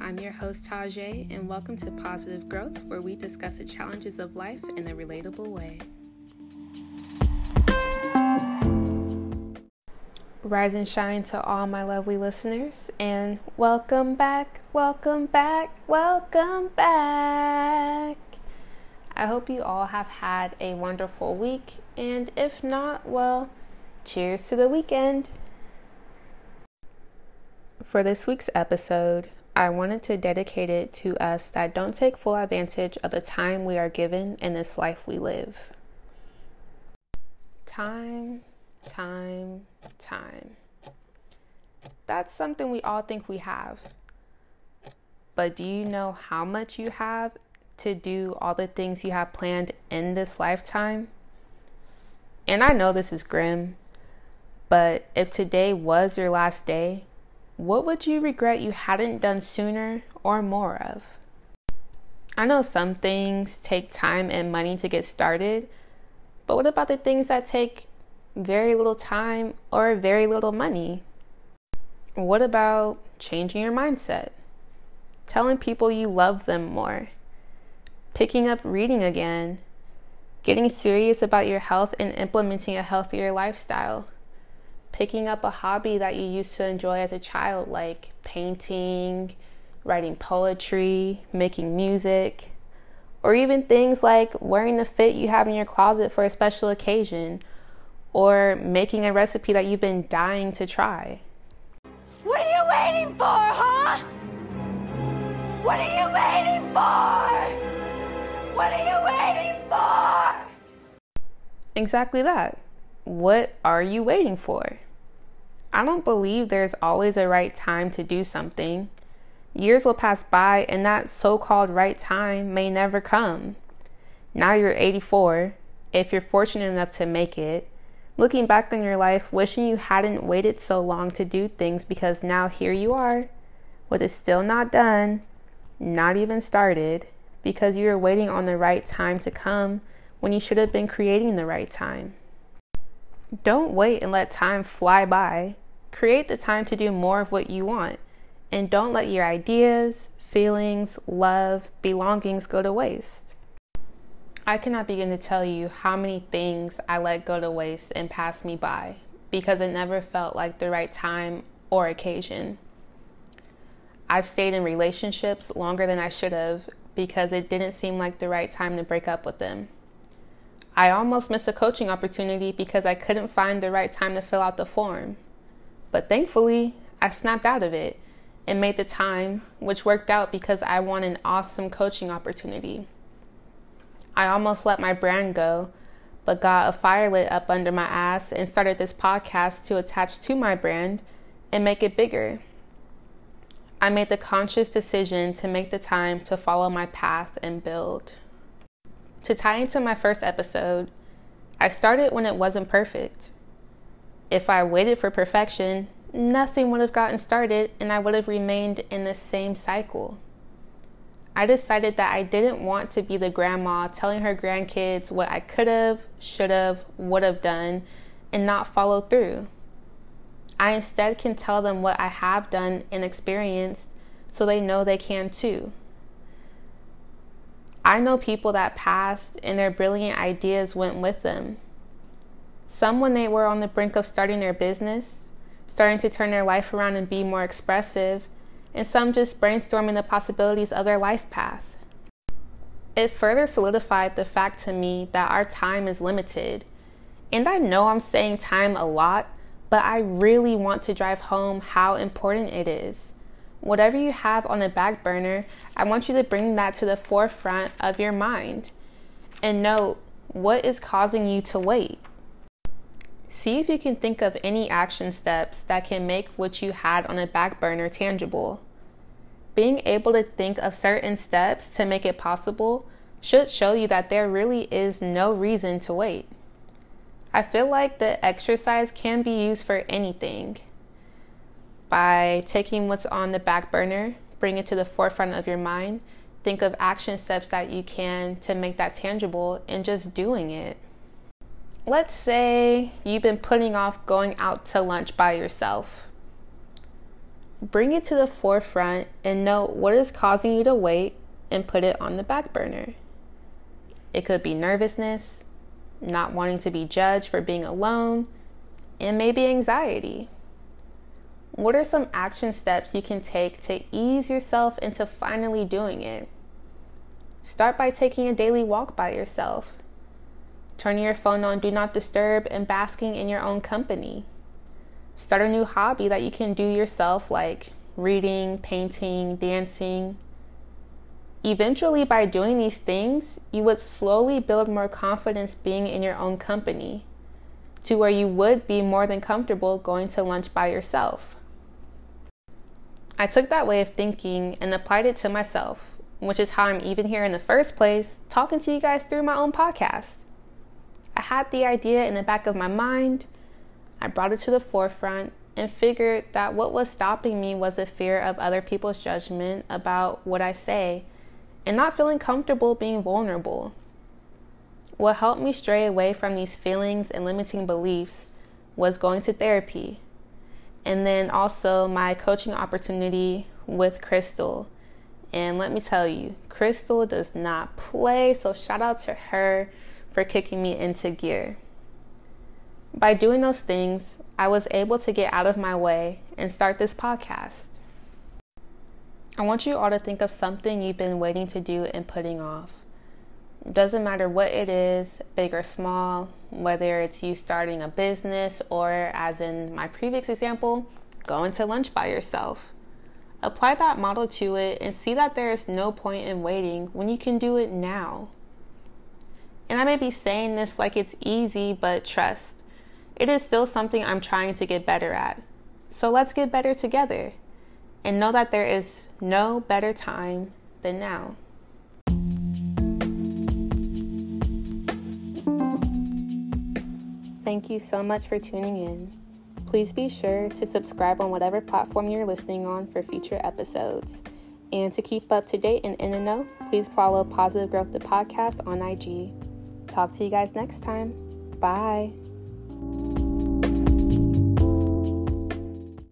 I'm your host, Tajai, and welcome to Positive Growth, where we discuss the challenges of life in a relatable way. Rise and shine to all my lovely listeners, and welcome back, welcome back, welcome back. I hope you all have had a wonderful week, and if not, well, cheers to the weekend. For this week's episode, I wanted to dedicate it to us that don't take full advantage of the time we are given in this life we live. Time, time, time. That's something we all think we have. But do you know how much you have to do all the things you have planned in this lifetime? And I know this is grim, but if today was your last day, what would you regret you hadn't done sooner or more of? I know some things take time and money to get started, but what about the things that take very little time or very little money? What about changing your mindset? Telling people you love them more? Picking up reading again? Getting serious about your health and implementing a healthier lifestyle? Picking up a hobby that you used to enjoy as a child, like painting, writing poetry, making music, or even things like wearing the fit you have in your closet for a special occasion, or making a recipe that you've been dying to try. What are you waiting for, huh? What are you waiting for? What are you waiting for? Exactly that. What are you waiting for? I don't believe there's always a right time to do something. Years will pass by, and that so called right time may never come. Now you're 84, if you're fortunate enough to make it, looking back on your life, wishing you hadn't waited so long to do things because now here you are, with it still not done, not even started, because you were waiting on the right time to come when you should have been creating the right time. Don't wait and let time fly by. Create the time to do more of what you want. And don't let your ideas, feelings, love, belongings go to waste. I cannot begin to tell you how many things I let go to waste and pass me by because it never felt like the right time or occasion. I've stayed in relationships longer than I should have because it didn't seem like the right time to break up with them. I almost missed a coaching opportunity because I couldn't find the right time to fill out the form. But thankfully, I snapped out of it and made the time, which worked out because I won an awesome coaching opportunity. I almost let my brand go, but got a fire lit up under my ass and started this podcast to attach to my brand and make it bigger. I made the conscious decision to make the time to follow my path and build. To tie into my first episode, I started when it wasn't perfect. If I waited for perfection, nothing would have gotten started and I would have remained in the same cycle. I decided that I didn't want to be the grandma telling her grandkids what I could have, should have, would have done, and not follow through. I instead can tell them what I have done and experienced so they know they can too. I know people that passed and their brilliant ideas went with them. Some, when they were on the brink of starting their business, starting to turn their life around and be more expressive, and some just brainstorming the possibilities of their life path. It further solidified the fact to me that our time is limited. And I know I'm saying time a lot, but I really want to drive home how important it is. Whatever you have on the back burner, I want you to bring that to the forefront of your mind. And note what is causing you to wait. See if you can think of any action steps that can make what you had on a back burner tangible. Being able to think of certain steps to make it possible should show you that there really is no reason to wait. I feel like the exercise can be used for anything by taking what's on the back burner, bring it to the forefront of your mind, think of action steps that you can to make that tangible, and just doing it. Let's say you've been putting off going out to lunch by yourself. bring it to the forefront and note what is causing you to wait and put it on the back burner. It could be nervousness, not wanting to be judged for being alone, and maybe anxiety. What are some action steps you can take to ease yourself into finally doing it? Start by taking a daily walk by yourself. Turning your phone on Do Not Disturb and basking in your own company. Start a new hobby that you can do yourself, like reading, painting, dancing. Eventually, by doing these things, you would slowly build more confidence being in your own company to where you would be more than comfortable going to lunch by yourself. I took that way of thinking and applied it to myself, which is how I'm even here in the first place, talking to you guys through my own podcast. I had the idea in the back of my mind, I brought it to the forefront, and figured that what was stopping me was a fear of other people's judgment about what I say and not feeling comfortable being vulnerable. What helped me stray away from these feelings and limiting beliefs was going to therapy and then also my coaching opportunity with Crystal. And let me tell you, Crystal does not play, so shout out to her for kicking me into gear. By doing those things, I was able to get out of my way and start this podcast. I want you all to think of something you've been waiting to do and putting off. Doesn't matter what it is, big or small, whether it's you starting a business or, as in my previous example, going to lunch by yourself. Apply that model to it and see that there is no point in waiting when you can do it now. And I may be saying this like it's easy, but trust, it is still something I'm trying to get better at. So let's get better together and know that there is no better time than now. Thank you so much for tuning in. Please be sure to subscribe on whatever platform you're listening on for future episodes. And to keep up to date and in the know, please follow Positive Growth the Podcast on IG. Talk to you guys next time. Bye.